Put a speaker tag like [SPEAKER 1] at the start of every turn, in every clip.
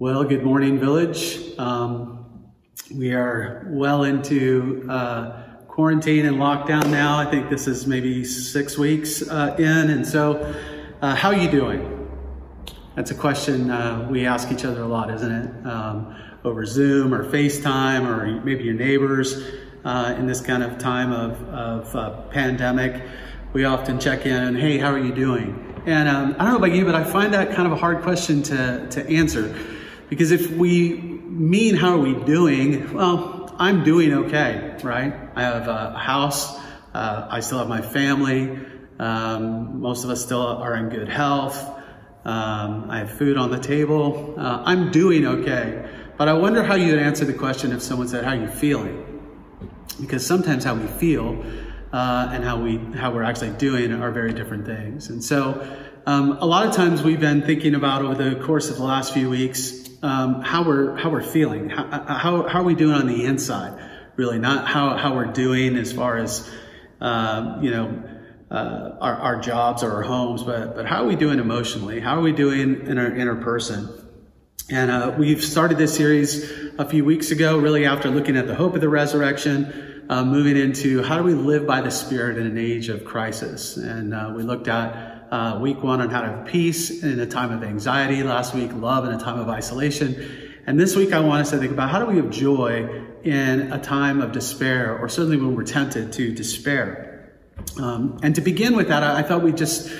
[SPEAKER 1] Well, good morning, Village. Um, we are well into uh, quarantine and lockdown now. I think this is maybe six weeks uh, in, and so uh, how are you doing? That's a question uh, we ask each other a lot, isn't it? Um, over Zoom or FaceTime or maybe your neighbors uh, in this kind of time of, of uh, pandemic. We often check in, hey, how are you doing? And um, I don't know about you, but I find that kind of a hard question to, to answer because if we mean how are we doing, well, I'm doing okay, right? I have a house, uh, I still have my family, um, most of us still are in good health. Um, I have food on the table. Uh, I'm doing okay. But I wonder how you'd answer the question if someone said, How are you feeling? Because sometimes how we feel uh, and how, we, how we're actually doing are very different things. And so um, a lot of times we've been thinking about over the course of the last few weeks um, how we're how we're feeling, how, how, how are we doing on the inside, really, not how, how we're doing as far as uh, you know uh, our, our jobs or our homes, but but how are we doing emotionally? How are we doing in our inner person? And uh, we've started this series a few weeks ago, really after looking at the hope of the resurrection, uh, moving into how do we live by the Spirit in an age of crisis. And uh, we looked at uh, week one on how to have peace in a time of anxiety. Last week, love in a time of isolation. And this week, I want us to think about how do we have joy in a time of despair, or certainly when we're tempted to despair. Um, and to begin with that, I, I thought we'd just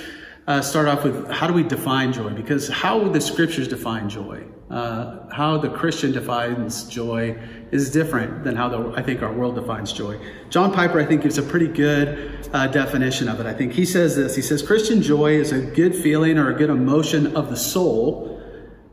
[SPEAKER 1] uh, start off with how do we define joy? Because how would the scriptures define joy, uh, how the Christian defines joy is different than how the, I think our world defines joy. John Piper, I think, gives a pretty good uh, definition of it. I think he says this He says, Christian joy is a good feeling or a good emotion of the soul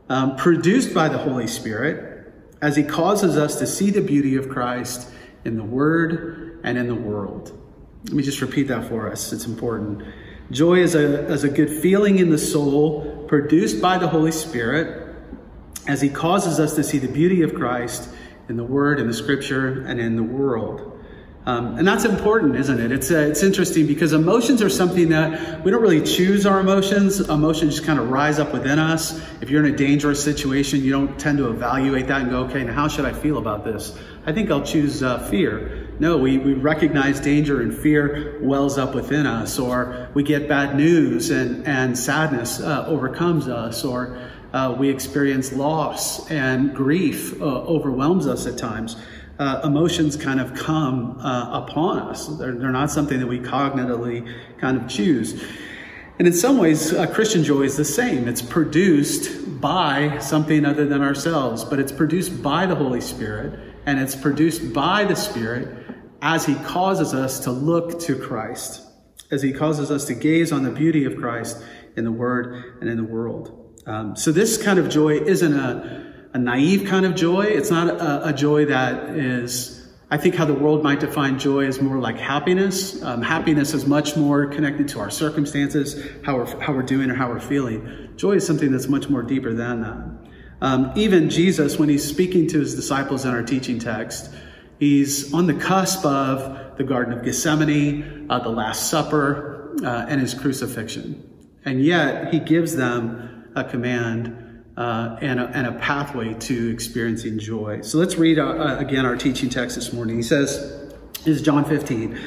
[SPEAKER 1] um, produced by the Holy Spirit as he causes us to see the beauty of Christ in the Word and in the world. Let me just repeat that for us, it's important. Joy is a, is a good feeling in the soul produced by the Holy Spirit as He causes us to see the beauty of Christ in the Word, in the Scripture, and in the world. Um, and that's important, isn't it? It's, uh, it's interesting because emotions are something that we don't really choose our emotions. Emotions just kind of rise up within us. If you're in a dangerous situation, you don't tend to evaluate that and go, okay, now how should I feel about this? I think I'll choose uh, fear. No, we, we recognize danger and fear wells up within us, or we get bad news and, and sadness uh, overcomes us, or uh, we experience loss and grief uh, overwhelms us at times. Uh, emotions kind of come uh, upon us. They're, they're, not something that we cognitively kind of choose. And in some ways, Christian joy is the same. It's produced by something other than ourselves, but it's produced by the Holy Spirit, and it's produced by the Spirit as he causes us to look to Christ, as he causes us to gaze on the beauty of Christ in the Word and in the world. Um, so, this kind of joy isn't a, a naive kind of joy. It's not a, a, joy that is, I think, how the world might define joy is more like happiness. Um, happiness is much more connected to our circumstances, how we're, how we're doing or how we're feeling. Joy is something that's much more deeper than that. Um, even Jesus, when he's speaking to his disciples in our teaching text, He's on the cusp of the Garden of Gethsemane, uh, the Last Supper, uh, and his crucifixion. And yet, he gives them a command uh, and, a, and, a, pathway to experiencing joy. So let's read uh, uh, again our teaching text this morning. He says, is John 15.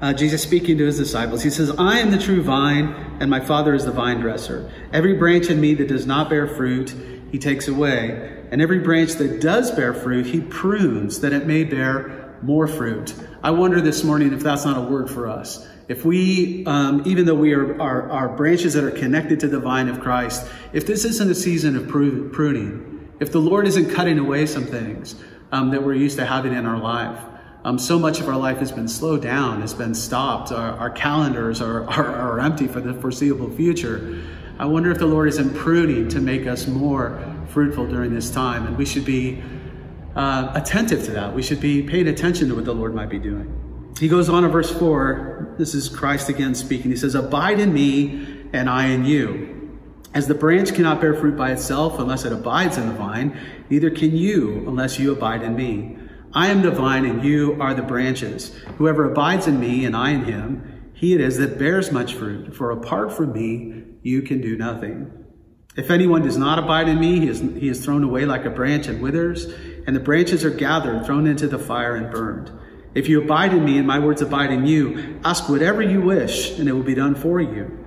[SPEAKER 1] Uh, Jesus speaking to his disciples, he says, I am the true vine, and my Father is the vine dresser. Every branch in me that does not bear fruit, he takes away. And every branch that does bear fruit, he prunes that it may bear more fruit. I wonder this morning if that's not a word for us. If we, um, even though we are, are, are, branches that are connected to the vine of Christ, if this isn't a season of pruning, if the Lord isn't cutting away some things um, that we're used to having in our life, um, so much of our life has been slowed down, has been stopped. Our, our calendars are, are, are empty for the foreseeable future. I wonder if the Lord isn't pruning to make us more fruitful during this time. And we should be uh, attentive to that. We should be paying attention to what the Lord might be doing. He goes on in verse 4. This is Christ again speaking. He says, Abide in me, and I in you. As the branch cannot bear fruit by itself unless it abides in the vine, neither can you unless you abide in me. I am the vine, and you are the branches. Whoever abides in me, and I in him, he it is that bears much fruit, for apart from me, you can do nothing. If anyone does not abide in me, he is, he is thrown away like a branch and withers, and the branches are gathered, thrown into the fire, and burned. If you abide in me and my words abide in you, ask whatever you wish, and it will be done for you.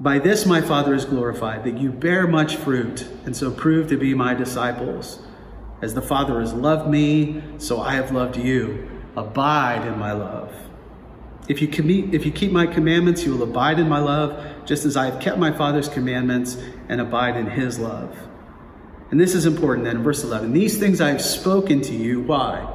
[SPEAKER 1] By this my Father is glorified, that you bear much fruit, and so prove to be my disciples. As the Father has loved me, so I have loved you. Abide in my love. If you, com- if you keep my commandments, you will abide in my love, just as I have kept my Father's commandments and abide in his love. And this is important then, verse 11. These things I have spoken to you. Why?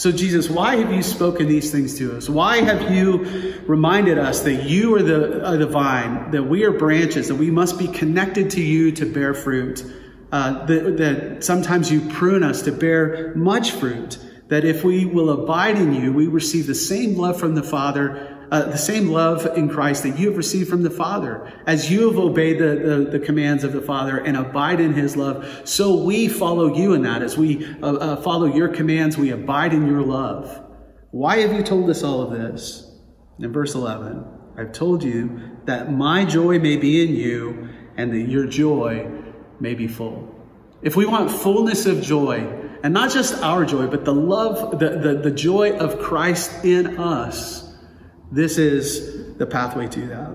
[SPEAKER 1] So, Jesus, why have you spoken these things to us? Why have you reminded us that you are the, are the vine, that we are branches, that we must be connected to you to bear fruit? Uh, that, that sometimes you prune us to bear much fruit that if we will abide in you, we receive the same love from the Father, uh, the same love in Christ that you have received from the Father. As you have obeyed the, the, the, commands of the Father and abide in his love, so we follow you in that. As we uh, uh, follow your commands, we abide in your love. Why have you told us all of this? In verse 11, I've told you that my joy may be in you and that your joy may be full. If we want fullness of joy, and not just our joy, but the love, the, the, the joy of Christ in us. This is the pathway to that.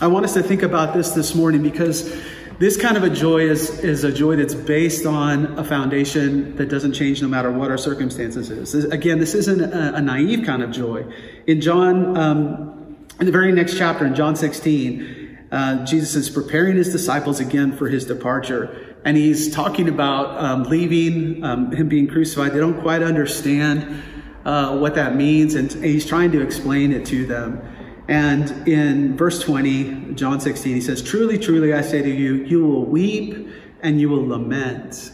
[SPEAKER 1] I want us to think about this this morning because this kind of a joy is, is a joy that's based on a foundation that doesn't change no matter what our circumstances is. Again, this isn't a, a naive kind of joy. In John, um, in the very next chapter, in John 16, uh, Jesus is preparing his disciples again for his departure and he's talking about um, leaving, um, him being crucified. They don't quite understand uh, what that means, and he's trying to explain it to them. And in verse 20, John 16, he says, Truly, truly, I say to you, you will weep and you will lament.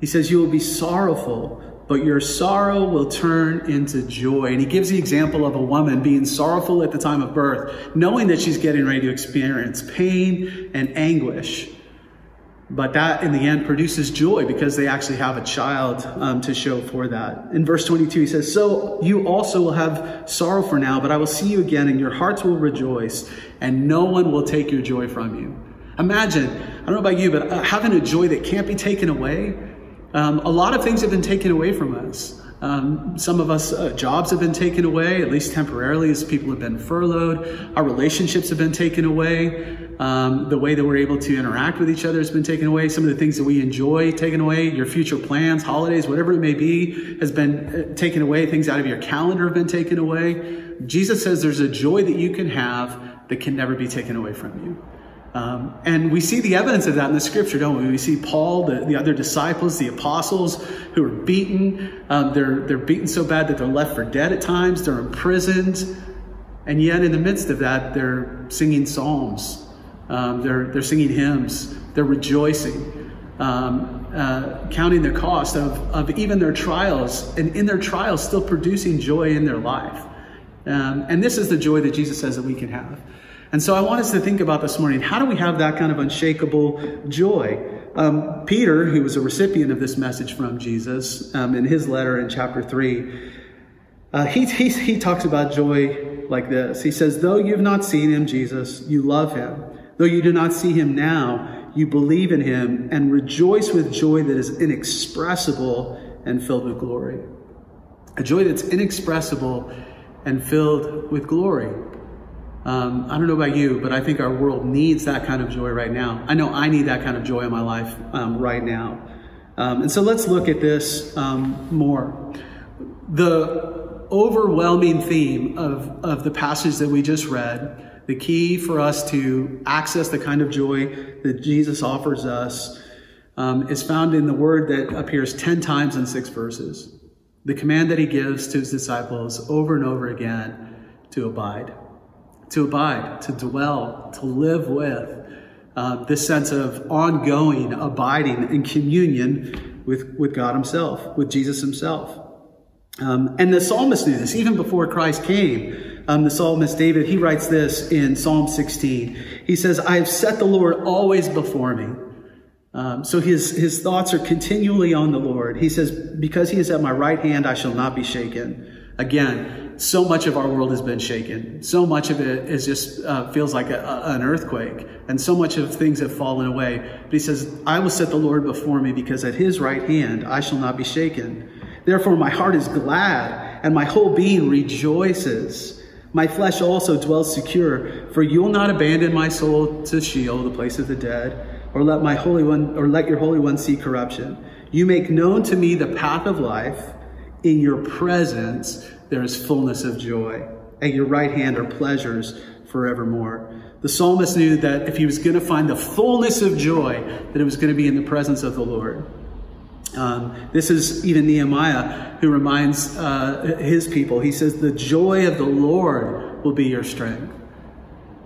[SPEAKER 1] He says, You will be sorrowful, but your sorrow will turn into joy. And he gives the example of a woman being sorrowful at the time of birth, knowing that she's getting ready to experience pain and anguish. But that in the end produces joy because they actually have a child um, to show for that. In verse 22, he says, So you also will have sorrow for now, but I will see you again, and your hearts will rejoice, and no one will take your joy from you. Imagine, I don't know about you, but uh, having a joy that can't be taken away. Um, a lot of things have been taken away from us. Um, some of us, uh, jobs have been taken away, at least temporarily, as people have been furloughed. Our relationships have been taken away. Um, the way that we're able to interact with each other has been taken away. Some of the things that we enjoy taken away. Your future plans, holidays, whatever it may be, has been uh, taken away. Things out of your calendar have been taken away. Jesus says there's a joy that you can have that can never be taken away from you. Um, and we see the evidence of that in the scripture, don't we? We see Paul, the, the other disciples, the apostles who are beaten. Um, they're, they're beaten so bad that they're left for dead at times. They're imprisoned. And yet, in the midst of that, they're singing psalms. Um, they're, they're singing hymns. They're rejoicing, um, uh, counting the cost of, of even their trials, and in their trials, still producing joy in their life. Um, and this is the joy that Jesus says that we can have. And so I want us to think about this morning how do we have that kind of unshakable joy? Um, Peter, who was a recipient of this message from Jesus um, in his letter in chapter 3, uh, he, he, he talks about joy like this. He says, Though you've not seen him, Jesus, you love him. Though you do not see him now, you believe in him and rejoice with joy that is inexpressible and filled with glory. A joy that's inexpressible and filled with glory. Um, I don't know about you, but I think our world needs that kind of joy right now. I know I need that kind of joy in my life um, right now. Um, and so let's look at this um, more. The overwhelming theme of, of the passage that we just read, the key for us to access the kind of joy that Jesus offers us, um, is found in the word that appears 10 times in six verses. The command that he gives to his disciples over and over again to abide to abide, to dwell, to live with. Uh, this sense of ongoing abiding in communion with, with God Himself, with Jesus Himself. Um, and the psalmist knew this even before Christ came. Um, the psalmist David, he writes this in Psalm 16. He says, I have set the Lord always before me. Um, so his, his thoughts are continually on the Lord. He says, Because he is at my right hand, I shall not be shaken. Again, so much of our world has been shaken. So much of it is just uh, feels like a, a, an earthquake, and so much of things have fallen away. But he says, "I will set the Lord before me, because at His right hand I shall not be shaken. Therefore, my heart is glad, and my whole being rejoices. My flesh also dwells secure, for you will not abandon my soul to Sheol, the place of the dead, or let my holy one, or let your holy one see corruption. You make known to me the path of life." In your presence, there is fullness of joy. At your right hand are pleasures forevermore. The psalmist knew that if he was going to find the fullness of joy, that it was going to be in the presence of the Lord. Um, this is even Nehemiah who reminds uh, his people. He says, The joy of the Lord will be your strength.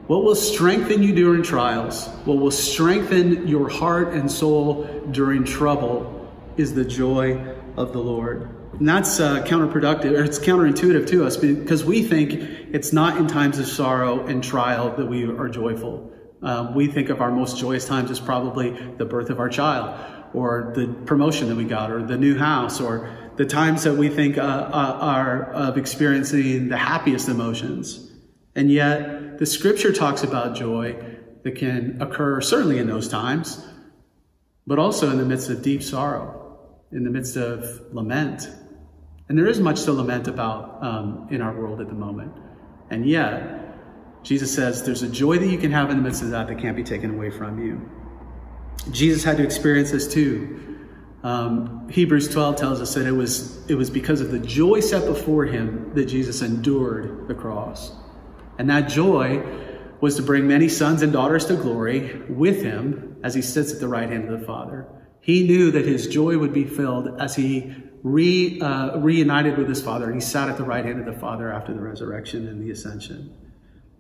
[SPEAKER 1] What will strengthen you during trials, what will strengthen your heart and soul during trouble, is the joy of the Lord. And that's uh, counterproductive, or it's counterintuitive to us because we think it's not in times of sorrow and trial that we are joyful. Um, we think of our most joyous times as probably the birth of our child, or the promotion that we got, or the new house, or the times that we think uh, uh, are of experiencing the happiest emotions. And yet, the scripture talks about joy that can occur certainly in those times, but also in the midst of deep sorrow, in the midst of lament, and there is much to lament about um, in our world at the moment. And yet, Jesus says there's a joy that you can have in the midst of that that can't be taken away from you. Jesus had to experience this too. Um, Hebrews 12 tells us that it was, it was because of the joy set before him that Jesus endured the cross. And that joy was to bring many sons and daughters to glory with him as he sits at the right hand of the Father. He knew that his joy would be filled as he re, uh, reunited with his Father, and he sat at the right hand of the Father after the resurrection and the ascension.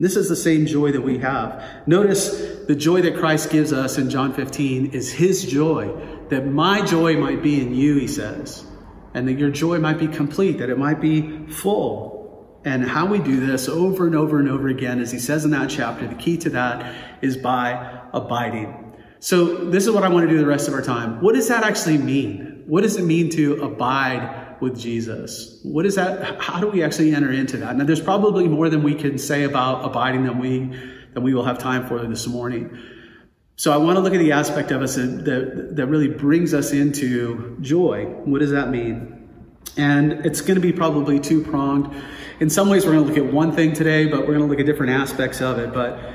[SPEAKER 1] This is the same joy that we have. Notice the joy that Christ gives us in John 15 is his joy, that my joy might be in you, he says, and that your joy might be complete, that it might be full. And how we do this over and over and over again, as he says in that chapter, the key to that is by abiding. So, this is what I want to do the rest of our time. What does that actually mean? What does it mean to abide with Jesus? What is that? How do we actually enter into that? Now, there's probably more than we can say about abiding than we than we will have time for this morning. So, I want to look at the aspect of us that, that, really brings us into joy. What does that mean? And it's going to be probably two pronged. In some ways, we're going to look at one thing today, but we're going to look at different aspects of it. But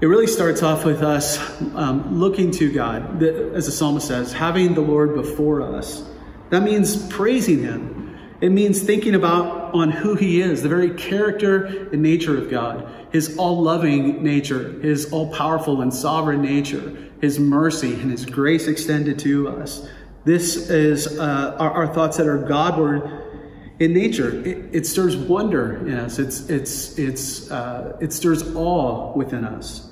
[SPEAKER 1] it really starts off with us um, looking to God, as the psalmist says, having the Lord before us. That means praising Him. It means thinking about on who He is, the very character and nature of God, His all-loving nature, His all-powerful and sovereign nature, His mercy and His grace extended to us. This is uh, our, our, thoughts that are Godward in nature. It, it stirs wonder in us. It's it's it's uh, it stirs awe within us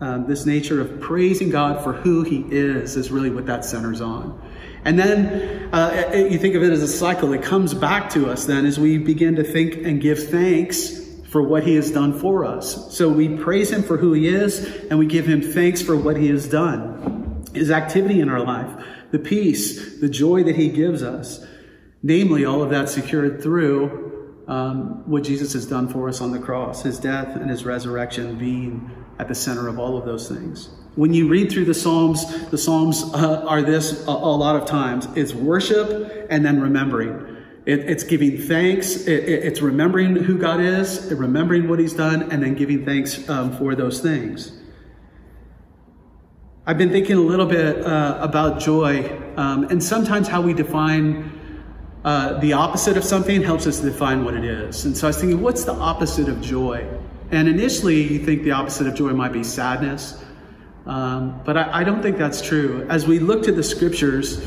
[SPEAKER 1] um, this nature of praising God for who He is is really what that centers on. And then uh, you think of it as a cycle. It comes back to us then as we begin to think and give thanks for what He has done for us. So we praise Him for who He is, and we give Him thanks for what He has done. His activity in our life, the peace, the joy that He gives us. Namely, all of that secured through um, what Jesus has done for us on the cross, His death and His resurrection being at the center of all of those things. When you read through the Psalms, the Psalms uh, are this a, a, lot of times. It's worship and then remembering. It, it's giving thanks. It, it, it's remembering who God is, remembering what He's done, and then giving thanks um, for those things. I've been thinking a little bit uh, about joy um, and sometimes how we define uh, the opposite of something helps us define what it is. And so I was thinking, what's the opposite of joy? And initially, you think the opposite of joy might be sadness. Um, but I, I, don't think that's true. As we look to the scriptures,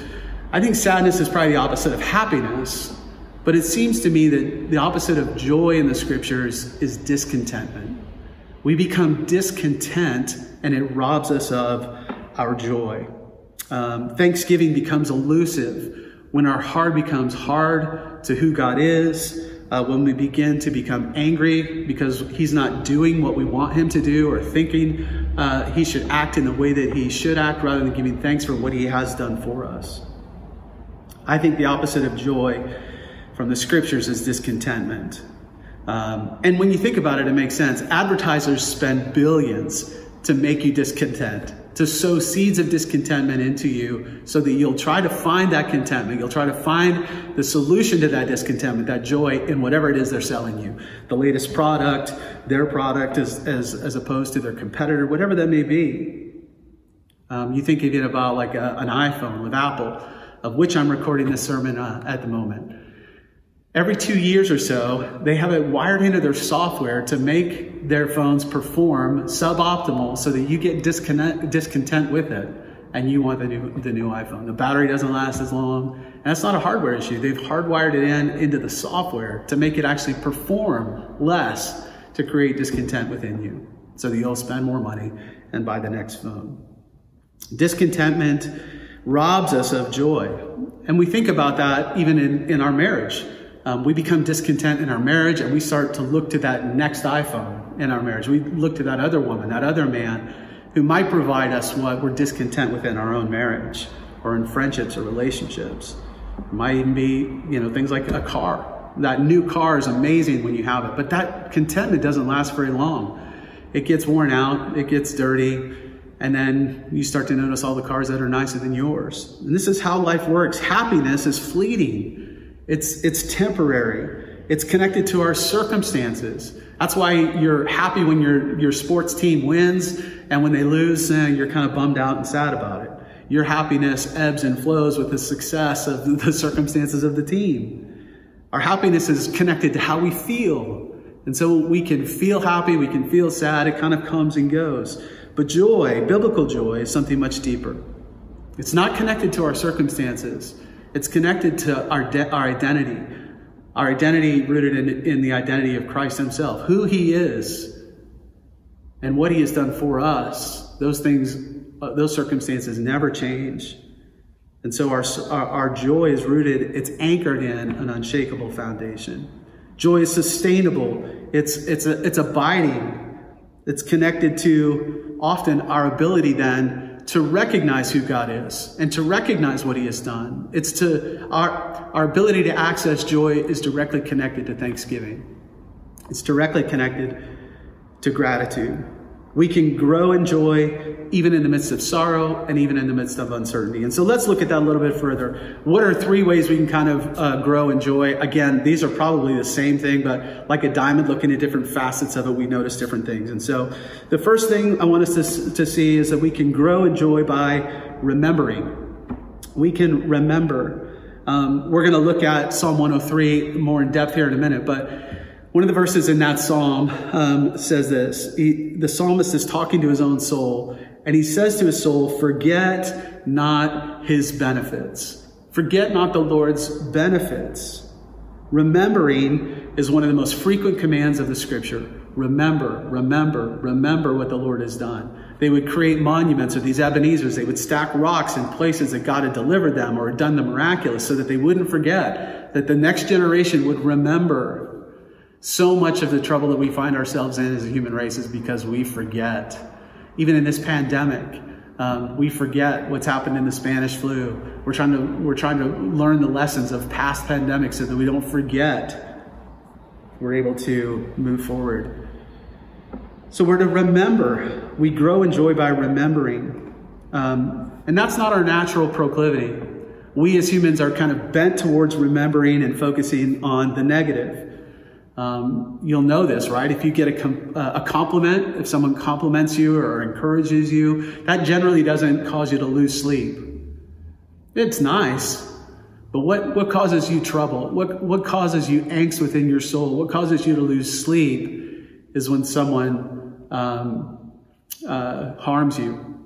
[SPEAKER 1] I think sadness is probably the opposite of happiness. But it seems to me that the opposite of joy in the scriptures is discontentment. We become discontent and it robs us of our joy. Um, Thanksgiving becomes elusive when our heart becomes hard to who God is uh, when we begin to become angry because he's not doing what we want him to do or thinking uh, he should act in the way that he should act rather than giving thanks for what he has done for us. I think the opposite of joy from the scriptures is discontentment. Um, and when you think about it, it makes sense. Advertisers spend billions to make you discontent, to sow seeds of discontentment into you so that you'll try to find that contentment. You'll try to find the solution to that discontentment, that joy in whatever it is they're selling you. The latest product, their product as, as, as opposed to their competitor, whatever that may be. Um, you think again about like a, an iPhone with Apple, of which I'm recording this sermon uh, at the moment every two years or so, they have it wired into their software to make their phones perform suboptimal so that you get discontent with it and you want the new, the new iPhone. The battery doesn't last as long. And that's not a hardware issue. They've hardwired it in into the software to make it actually perform less to create discontent within you so that you'll spend more money and buy the next phone. Discontentment robs us of joy. And we think about that even in, in our marriage um, we become discontent in our marriage and we start to look to that next iPhone in our marriage. We look to that other woman, that other man who might provide us what we're discontent within our own marriage or in friendships or relationships. It might even be, you know, things like a car. That new car is amazing when you have it, but that contentment doesn't last very long. It gets worn out, it gets dirty, and then you start to notice all the cars that are nicer than yours. And this is how life works. Happiness is fleeting. It's, it's temporary. It's connected to our circumstances. That's why you're happy when your, your sports team wins, and when they lose, eh, you're kind of bummed out and sad about it. Your happiness ebbs and flows with the success of the circumstances of the team. Our happiness is connected to how we feel. And so we can feel happy, we can feel sad, it kind of comes and goes. But joy, biblical joy, is something much deeper. It's not connected to our circumstances. It's connected to our, de- our identity, our identity rooted in, in the identity of Christ Himself, who He is, and what He has done for us. Those things, uh, those circumstances never change. And so our, our, our joy is rooted, it's anchored in an unshakable foundation. Joy is sustainable, it's, it's, a, it's abiding, it's connected to often our ability then to recognize who God is and to recognize what He has done. It's to our, our ability to access joy is directly connected to thanksgiving. It's directly connected to gratitude. We can grow in joy even in the midst of sorrow and even in the midst of uncertainty. And so let's look at that a little bit further. What are three ways we can kind of uh, grow in joy? Again, these are probably the same thing, but like a diamond looking at different facets of it, we notice different things. And so the first thing I want us to, to see is that we can grow in joy by remembering. We can remember. Um, we're going to look at Psalm 103 more in depth here in a minute, but one of the verses in that psalm um, says this he, the psalmist is talking to his own soul, and he says to his soul, Forget not his benefits. Forget not the Lord's benefits. Remembering is one of the most frequent commands of the scripture. Remember, remember, remember what the Lord has done. They would create monuments of these Ebenezer's. They would stack rocks in places that God had delivered them or done the miraculous so that they wouldn't forget, that the next generation would remember so much of the trouble that we find ourselves in as a human race is because we forget. Even in this pandemic, um, we forget what's happened in the Spanish flu. We're trying to we're trying to learn the lessons of past pandemics so that we don't forget. We're able to move forward. So we're to remember. We grow in joy by remembering, um, and that's not our natural proclivity. We as humans are kind of bent towards remembering and focusing on the negative. Um, you'll know this, right? If you get a, com- uh, a compliment, if someone compliments you or encourages you, that generally doesn't cause you to lose sleep. It's nice, but what, what causes you trouble? What, what causes you angst within your soul? What causes you to lose sleep is when someone um, uh, harms you,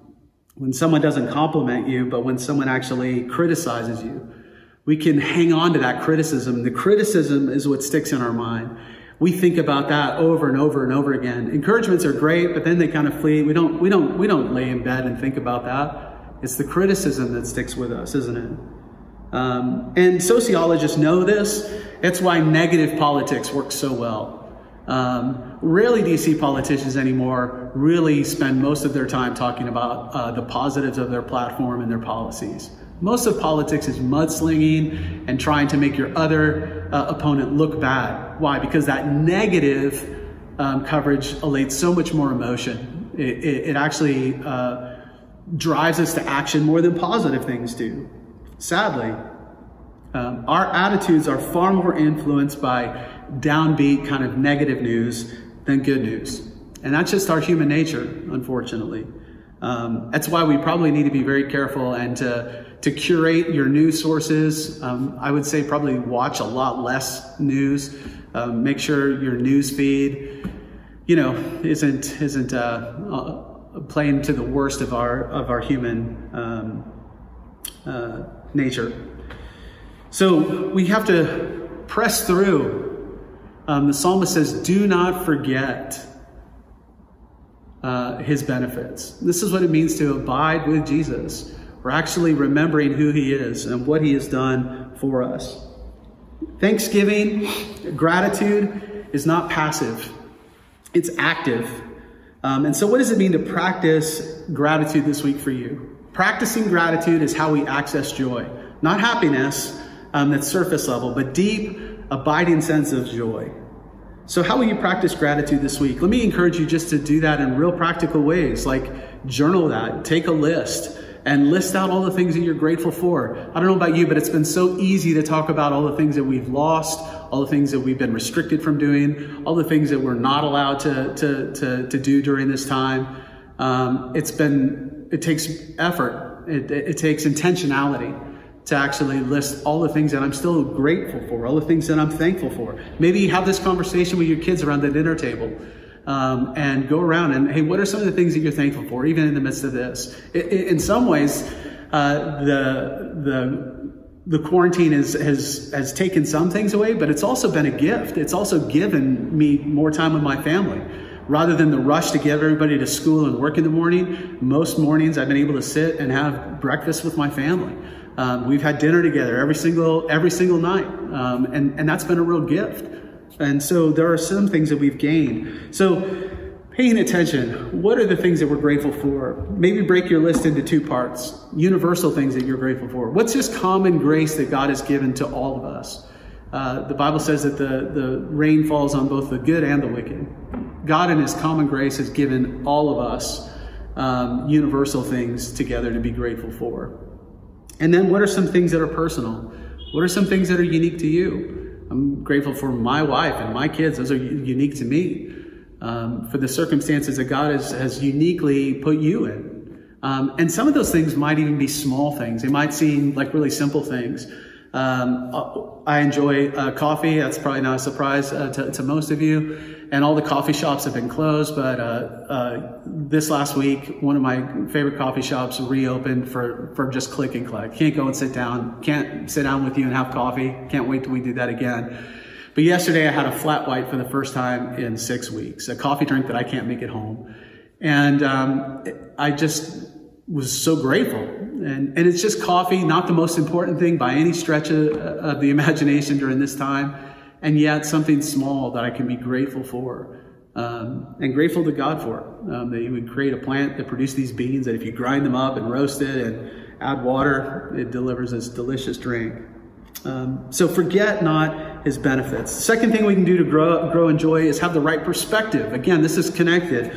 [SPEAKER 1] when someone doesn't compliment you, but when someone actually criticizes you we can hang on to that criticism. The criticism is what sticks in our mind. We think about that over and over and over again. Encouragements are great, but then they kind of flee. We don't, we don't, we don't lay in bed and think about that. It's the criticism that sticks with us, isn't it? Um, and sociologists know this. It's why negative politics works so well. Um, rarely do you see politicians anymore really spend most of their time talking about uh, the positives of their platform and their policies Most of politics is mudslinging and trying to make your other uh, opponent look bad. Why? Because that negative um, coverage elates so much more emotion. It, it, it actually uh, drives us to action more than positive things do. Sadly, um, our attitudes are far more influenced by downbeat kind of negative news than good news. And that's just our human nature, unfortunately. Um, that's why we probably need to be very careful and to, to curate your news sources. Um, I would say probably watch a lot less news. Um, make sure your news feed, you know, isn't isn't uh, uh, playing to the worst of our of our human um, uh, nature. So we have to press through. Um, the psalmist says, "Do not forget." Uh, his benefits. This is what it means to abide with Jesus. We're actually remembering who he is and what he has done for us. Thanksgiving, gratitude is not passive, it's active. Um, and so, what does it mean to practice gratitude this week for you? Practicing gratitude is how we access joy, not happiness um, that's surface level, but deep, abiding sense of joy. So, how will you practice gratitude this week? Let me encourage you just to do that in real practical ways, like journal that, take a list, and list out all the things that you're grateful for. I don't know about you, but it's been so easy to talk about all the things that we've lost, all the things that we've been restricted from doing, all the things that we're not allowed to, to, to, to do during this time. Um, it's been, it takes effort, it, it, it takes intentionality to actually list all the things that I'm still grateful for, all the things that I'm thankful for. Maybe have this conversation with your kids around the dinner table. Um, and go around and hey, what are some of the things that you're thankful for, even in the midst of this? In some ways, uh, the the the quarantine has, has has taken some things away, but it's also been a gift. It's also given me more time with my family. Rather than the rush to get everybody to school and work in the morning, most mornings I've been able to sit and have breakfast with my family. Um, we've had dinner together every single every single night, um, and and that's been a real gift. And so there are some things that we've gained. So paying attention, what are the things that we're grateful for? Maybe break your list into two parts: universal things that you're grateful for. What's just common grace that God has given to all of us? Uh, the Bible says that the, the rain falls on both the good and the wicked. God, in His common grace, has given all of us um, universal things together to be grateful for. And then what are some things that are personal? What are some things that are unique to you? I'm grateful for my wife and my kids. Those are unique to me. Um, for the circumstances that God has, has uniquely put you in. Um, and some of those things might even be small things. They might seem like really simple things. Um, I enjoy uh, coffee. That's probably not a surprise uh, to, to, most of you and all the coffee shops have been closed. But uh, uh, this last week, one of my favorite coffee shops reopened for, for just click and collect. Can't go and sit down. Can't sit down with you and have coffee. Can't wait till we do that again. But yesterday I had a flat white for the first time in six weeks, a coffee drink that I can't make at home. And um, I just was so grateful. And, and it's just coffee, not the most important thing by any stretch of, of the imagination during this time and yet something small that I can be grateful for. Um, and grateful to God for um, that He would create a plant that produced these beans that if you grind them up and roast it and add water, it delivers this delicious drink. Um, so forget not His benefits. Second thing we can do to grow, grow in joy is have the right perspective. Again, this is connected.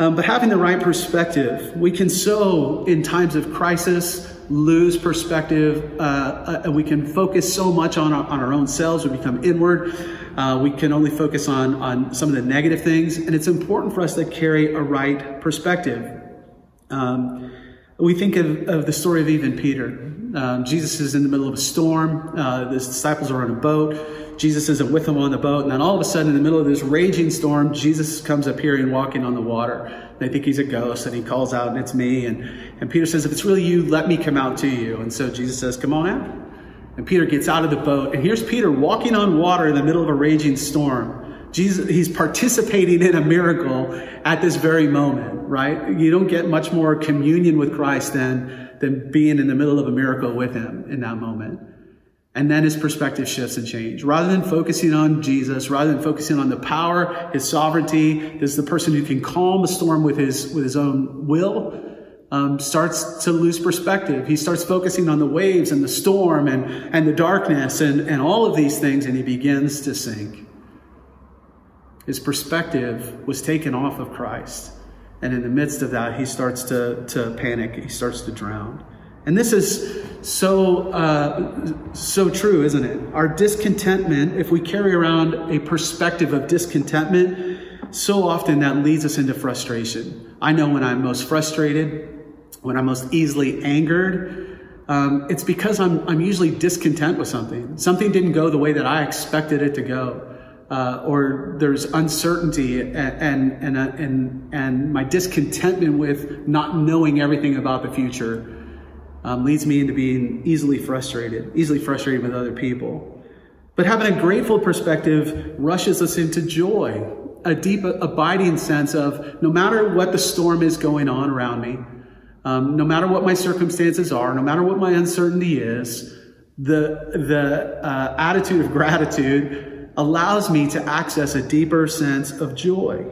[SPEAKER 1] Um, but having the right perspective, we can sow in times of crisis lose perspective. Uh, uh, we can focus so much on our, on our own selves. We become inward. Uh, we can only focus on, on some of the negative things. And it's important for us to carry a right perspective. Um, we think of, of, the story of even Peter. Um, Jesus is in the middle of a storm. Uh, the disciples are on a boat. Jesus isn't with them on the boat. And then all of a sudden, in the middle of this raging storm, Jesus comes appearing walking on the water. They think he's a ghost and he calls out and it's me. And, and Peter says, if it's really you, let me come out to you. And so Jesus says, come on out. And Peter gets out of the boat and here's Peter walking on water in the middle of a raging storm. Jesus, he's participating in a miracle at this very moment, right? You don't get much more communion with Christ than, than being in the middle of a miracle with him in that moment. And then his perspective shifts and change. Rather than focusing on Jesus, rather than focusing on the power, his sovereignty, is the person who can calm a storm with his, with his own will. um, starts to lose perspective. He starts focusing on the waves and the storm and, and the darkness and, and all of these things, and he begins to sink. His perspective was taken off of Christ. And in the midst of that, he starts to, to panic, he starts to drown. And this is so uh, so true, isn't it? Our discontentment, if we carry around a perspective of discontentment, so often that leads us into frustration. I know when I'm most frustrated, when I'm most easily angered, um, it's because I'm I'm usually discontent with something. Something didn't go the way that I expected it to go uh, or there's uncertainty and and and, uh, and and my discontentment with not knowing everything about the future um, leads me into being easily frustrated, easily frustrated with other people. But having a grateful perspective rushes us into joy, a deep, abiding sense of no matter what the storm is going on around me, um, no matter what my circumstances are, no matter what my uncertainty is, the the uh, attitude of gratitude allows me to access a deeper sense of joy.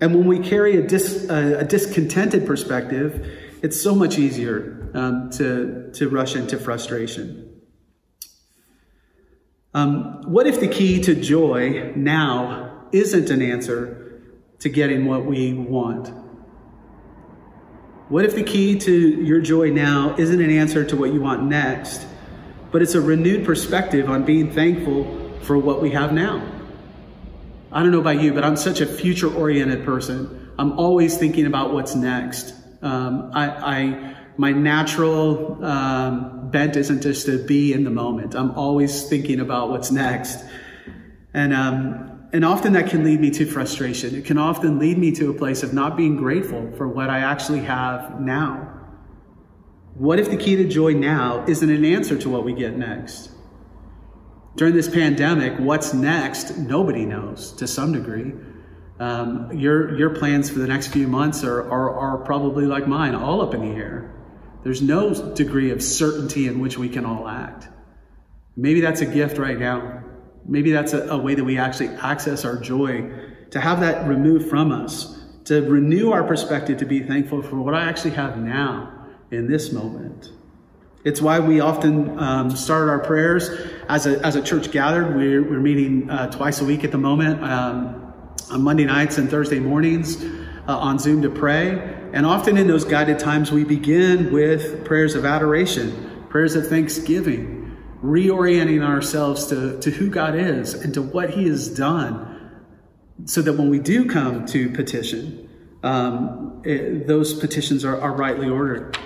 [SPEAKER 1] And when we carry a, dis, a, a discontented perspective, it's so much easier um, to, to rush into frustration. Um, what if the key to joy now isn't an answer to getting what we want? What if the key to your joy now isn't an answer to what you want next, but it's a renewed perspective on being thankful for what we have now. I don't know about you, but I'm such a future oriented person. I'm always thinking about what's next. Um, I, I, my natural um, bent isn't just to be in the moment. I'm always thinking about what's next. And, um, and often that can lead me to frustration. It can often lead me to a place of not being grateful for what I actually have now. What if the key to joy now isn't an answer to what we get next? During this pandemic, what's next, nobody knows to some degree. Um, your, your plans for the next few months are, are, are probably like mine, all up in the air. There's no degree of certainty in which we can all act. Maybe that's a gift right now. Maybe that's a, a way that we actually access our joy, to have that removed from us, to renew our perspective, to be thankful for what I actually have now in this moment. It's why we often um, start our prayers as a, as a church gathered. We're, we're meeting uh, twice a week at the moment um, on Monday nights and Thursday mornings uh, on Zoom to pray. And often in those guided times, we begin with prayers of adoration, prayers of thanksgiving, reorienting ourselves to, to who God is and to what He has done, so that when we do come to petition, um, it, those petitions are, are rightly ordered.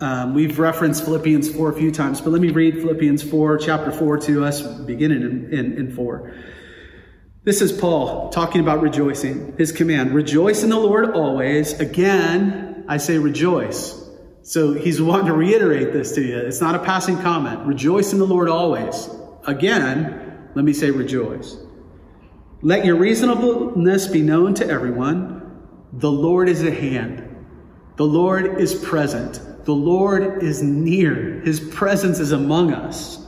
[SPEAKER 1] Um, we've referenced Philippians 4 a few times, but let me read Philippians 4, chapter 4 to us, beginning in, in, in 4. This is Paul talking about rejoicing. His command rejoice in the Lord always. Again, I say rejoice. So he's wanting to reiterate this to you. It's not a passing comment. Rejoice in the Lord always. Again, let me say rejoice. Let your reasonableness be known to everyone. The Lord is at hand. The Lord is present. The Lord is near, His presence is among us.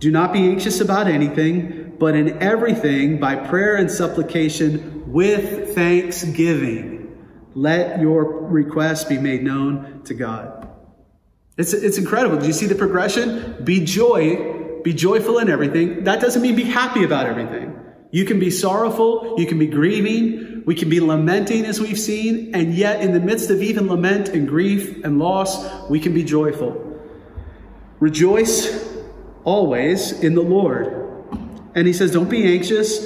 [SPEAKER 1] Do not be anxious about anything, but in everything, by prayer and supplication, with thanksgiving, let your requests be made known to God. It's, it's incredible. Do you see the progression? Be joy, be joyful in everything. That doesn't mean be happy about everything. You can be sorrowful, you can be grieving, we can be lamenting as we've seen, and yet in the midst of even lament and grief and loss, we can be joyful. Rejoice always in the Lord. And he says, don't be anxious.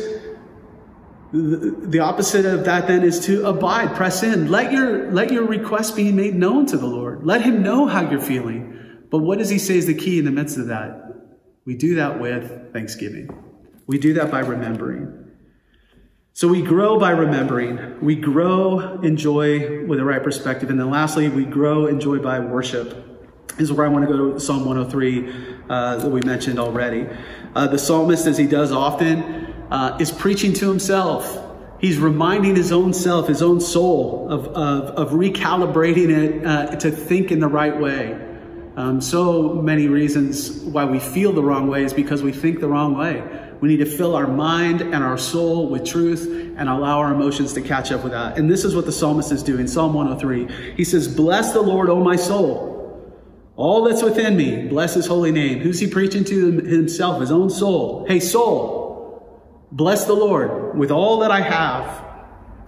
[SPEAKER 1] The opposite of that then is to abide, press in. Let your, let your request be made known to the Lord. Let him know how you're feeling. But what does he say is the key in the midst of that? We do that with thanksgiving. We do that by remembering. So we grow by remembering. We grow in joy with the right perspective. And then lastly, we grow in joy by worship. This is where I want to go to Psalm 103 uh, that we mentioned already. Uh, the psalmist, as he does often, uh, is preaching to himself. He's reminding his own self, his own soul, of, of, of recalibrating it uh, to think in the right way. Um, so many reasons why we feel the wrong way is because we think the wrong way. We need to fill our mind and our soul with truth and allow our emotions to catch up with that. And this is what the psalmist is doing. Psalm 103. He says, Bless the Lord, O my soul. All that's within me, bless his holy name. Who's he preaching to himself, his own soul? Hey, soul, bless the Lord with all that I have.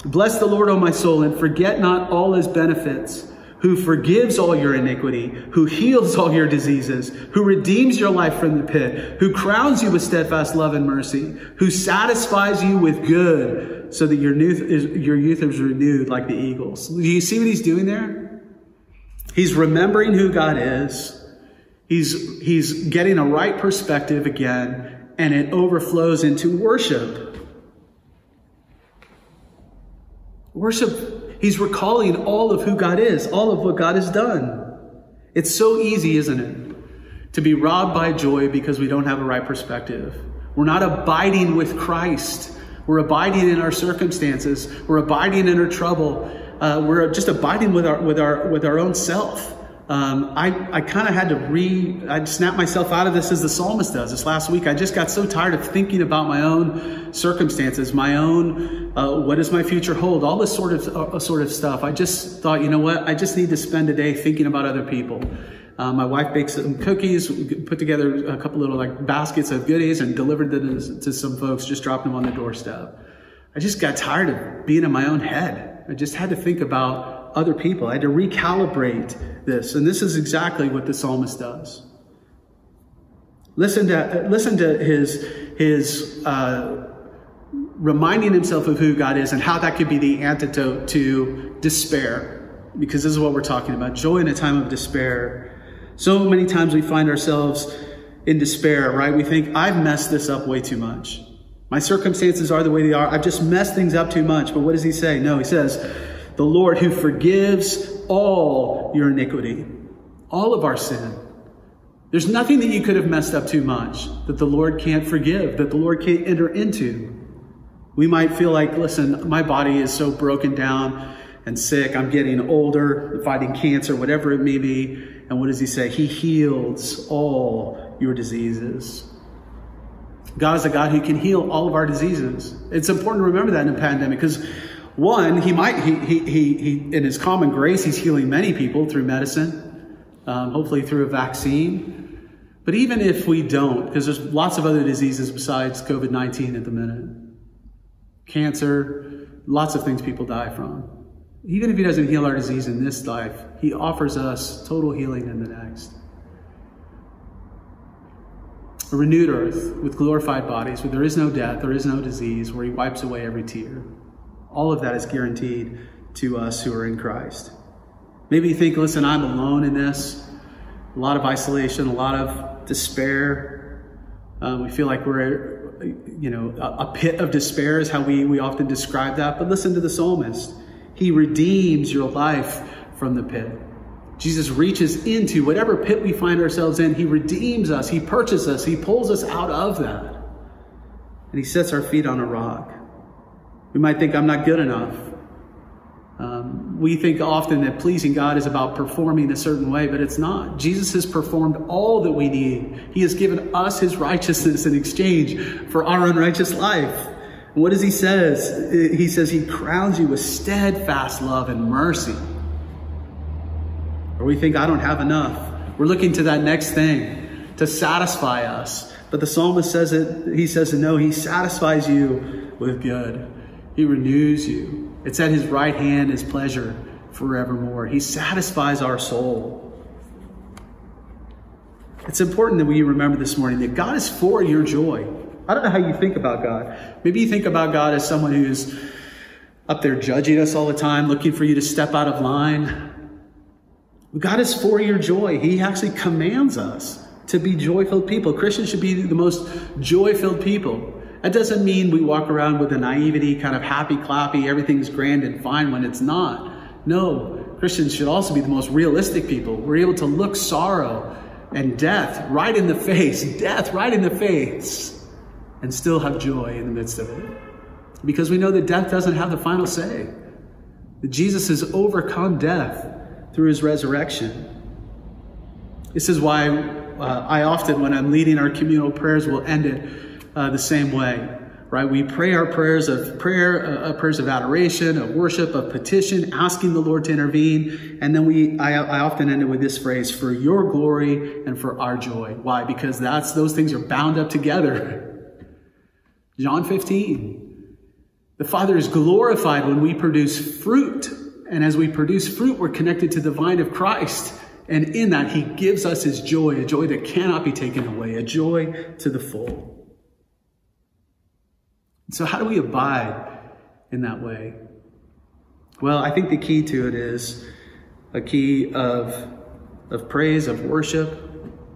[SPEAKER 1] Bless the Lord, O my soul, and forget not all his benefits who forgives all your iniquity, who heals all your diseases, who redeems your life from the pit, who crowns you with steadfast love and mercy, who satisfies you with good so that your youth is, your youth is renewed like the eagles. Do you see what he's doing there? He's remembering who God is. He's, he's getting a right perspective again, and it overflows into worship. Worship He's recalling all of who God is, all of what God has done. It's so easy, isn't it? To be robbed by joy because we don't have a right perspective. We're not abiding with Christ. We're abiding in our circumstances. We're abiding in our trouble. Uh, we're just abiding with our with our with our own self um, I, I kind of had to re, I snap myself out of this as the psalmist does. This last week, I just got so tired of thinking about my own circumstances, my own, uh, what does my future hold, all this sort of, uh, sort of stuff. I just thought, you know what, I just need to spend a day thinking about other people. Uh, my wife baked some cookies, put together a couple little like baskets of goodies and delivered them to some folks, just dropped them on the doorstep. I just got tired of being in my own head. I just had to think about other people. I had to recalibrate this. And this is exactly what the psalmist does. Listen to, listen to his, his uh, reminding himself of who God is and how that could be the antidote to despair. Because this is what we're talking about joy in a time of despair. So many times we find ourselves in despair, right? We think, I've messed this up way too much. My circumstances are the way they are. I've just messed things up too much. But what does he say? No, he says, the Lord who forgives all your iniquity, all of our sin. There's nothing that you could have messed up too much that the Lord can't forgive, that the Lord can't enter into. We might feel like, listen, my body is so broken down and sick. I'm getting older, fighting cancer, whatever it may be. And what does he say? He heals all your diseases. God is a God who can heal all of our diseases. It's important to remember that in a pandemic because one, he might, he, he, he, he, in his common grace, he's healing many people through medicine, um, hopefully through a vaccine. But even if we don't, because there's lots of other diseases besides COVID 19 at the minute cancer, lots of things people die from. Even if he doesn't heal our disease in this life, he offers us total healing in the next. A renewed earth with glorified bodies, where there is no death, there is no disease, where he wipes away every tear. All of that is guaranteed to us who are in Christ. Maybe you think, listen, I'm alone in this. A lot of isolation, a lot of despair. Um, we feel like we're, you know, a, a pit of despair is how we, we often describe that. But listen to the psalmist. He redeems your life from the pit. Jesus reaches into whatever pit we find ourselves in. He redeems us. He purchases us. He pulls us out of that. And he sets our feet on a rock. We might think, I'm not good enough. Um, we think often that pleasing God is about performing a certain way, but it's not. Jesus has performed all that we need. He has given us his righteousness in exchange for our unrighteous life. What does he says? He says he crowns you with steadfast love and mercy. Or we think, I don't have enough. We're looking to that next thing to satisfy us. But the psalmist says it, he says, no, he satisfies you with good. He renews you. It's at his right hand his pleasure forevermore. He satisfies our soul. It's important that we remember this morning that God is for your joy. I don't know how you think about God. Maybe you think about God as someone who's up there judging us all the time, looking for you to step out of line. God is for your joy. He actually commands us to be joy filled people. Christians should be the most joy filled people. That doesn't mean we walk around with a naivety, kind of happy clappy, everything's grand and fine when it's not. No, Christians should also be the most realistic people. We're able to look sorrow and death right in the face, death right in the face, and still have joy in the midst of it. Because we know that death doesn't have the final say. That Jesus has overcome death through his resurrection. This is why uh, I often, when I'm leading our communal prayers, will end it uh, the same way right? We pray our prayers of prayer, uh, prayers of adoration, of worship, of petition, asking the Lord to intervene. And then we, I, I often end it with this phrase, for your glory and for our joy. Why? Because that's, those things are bound up together. John 15. The Father is glorified when we produce fruit. And as we produce fruit, we're connected to the vine of Christ. And in that, He gives us His joy, a joy that cannot be taken away, a joy to the full. So, how do we abide in that way? Well, I think the key to it is a key of, of praise, of worship,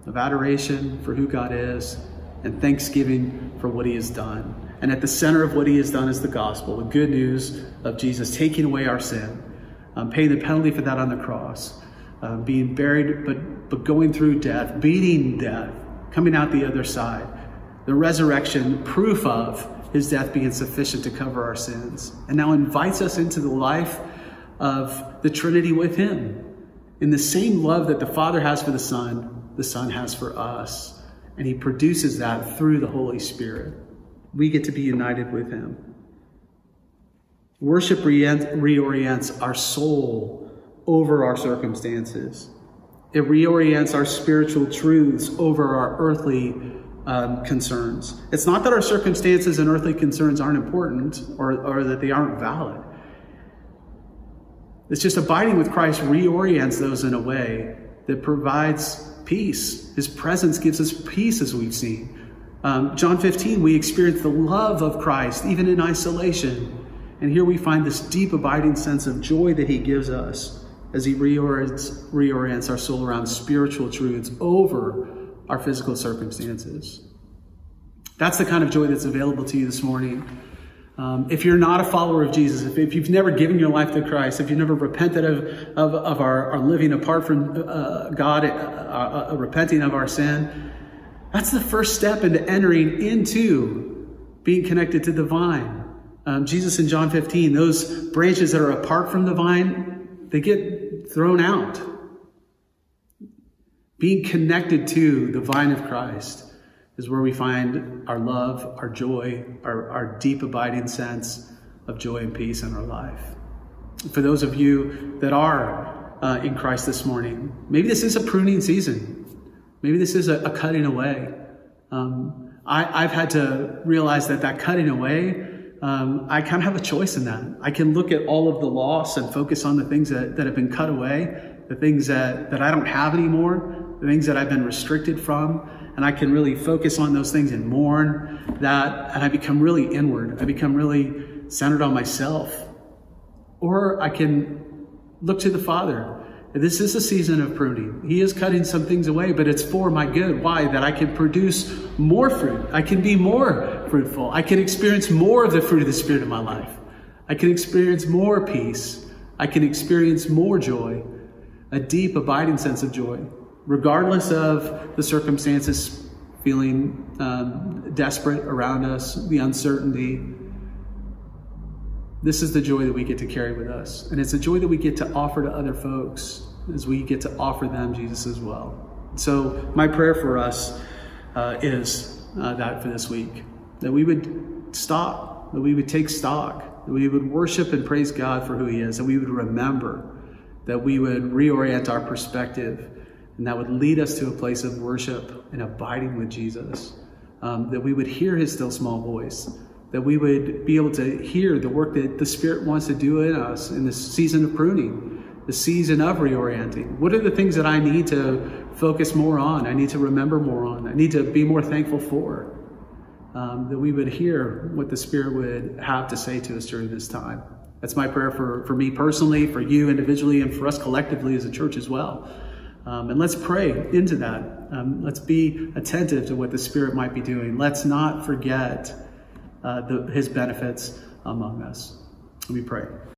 [SPEAKER 1] of adoration for who God is, and thanksgiving for what He has done. And at the center of what He has done is the gospel, the good news of Jesus taking away our sin, um, paying the penalty for that on the cross, uh, being buried, but, but going through death, beating death, coming out the other side. The resurrection, proof of his death being sufficient to cover our sins, and now invites us into the life of the Trinity with him. In the same love that the Father has for the Son, the Son has for us. And he produces that through the Holy Spirit. We get to be united with him. Worship reorients our soul over our circumstances. It reorients our spiritual truths over our earthly um, concerns. It's not that our circumstances and earthly concerns aren't important or, or that they aren't valid. It's just abiding with Christ reorients those in a way that provides peace. His presence gives us peace, as we've seen. Um, John 15, we experience the love of Christ even in isolation. And here we find this deep, abiding sense of joy that he gives us as he reorients, reorients our soul around spiritual truths over our physical circumstances. That's the kind of joy that's available to you this morning. Um, if you're not a follower of Jesus, if, if, you've never given your life to Christ, if you've never repented of, of, of our, our, living apart from uh, God, uh, uh, repenting of our sin, that's the first step into entering into being connected to the vine. Um, Jesus in John 15, those branches that are apart from the vine, they get thrown out. Being connected to the vine of Christ is where we find our love, our joy, our, our deep abiding sense of joy and peace in our life. For those of you that are uh, in Christ this morning, maybe this is a pruning season. Maybe this is a, a cutting away. Um, I, have had to realize that that cutting away, um, I kind of have a choice in that. I can look at all of the loss and focus on the things that, that have been cut away, the things that, that I don't have anymore, the things that I've been restricted from, and I can really focus on those things and mourn that, and I become really inward. I become really centered on myself. Or I can look to the Father. This is a season of pruning. He is cutting some things away, but it's for my good. Why? That I can produce more fruit. I can be more fruitful. I can experience more of the fruit of the Spirit in my life. I can experience more peace. I can experience more joy, a deep, abiding sense of joy regardless of the circumstances, feeling um, desperate around us, the uncertainty. This is the joy that we get to carry with us. And it's a joy that we get to offer to other folks as we get to offer them Jesus as well. So, my prayer for us uh, is uh, that for this week that we would stop, that we would take stock, that we would worship and praise God for who He is, that we would remember, that we would reorient our perspective and that would lead us to a place of worship and abiding with Jesus. Um, that we would hear his still small voice, that we would be able to hear the work that the Spirit wants to do in us in this season of pruning, the season of reorienting. What are the things that I need to focus more on? I need to remember more on. I need to be more thankful for. Um, that we would hear what the Spirit would have to say to us during this time. That's my prayer for, for me personally, for you individually, and for us collectively as a church as well. Um, and let's pray into that. Um, let's be attentive to what the Spirit might be doing. Let's not forget Uh, the, his benefits among us. Let me pray.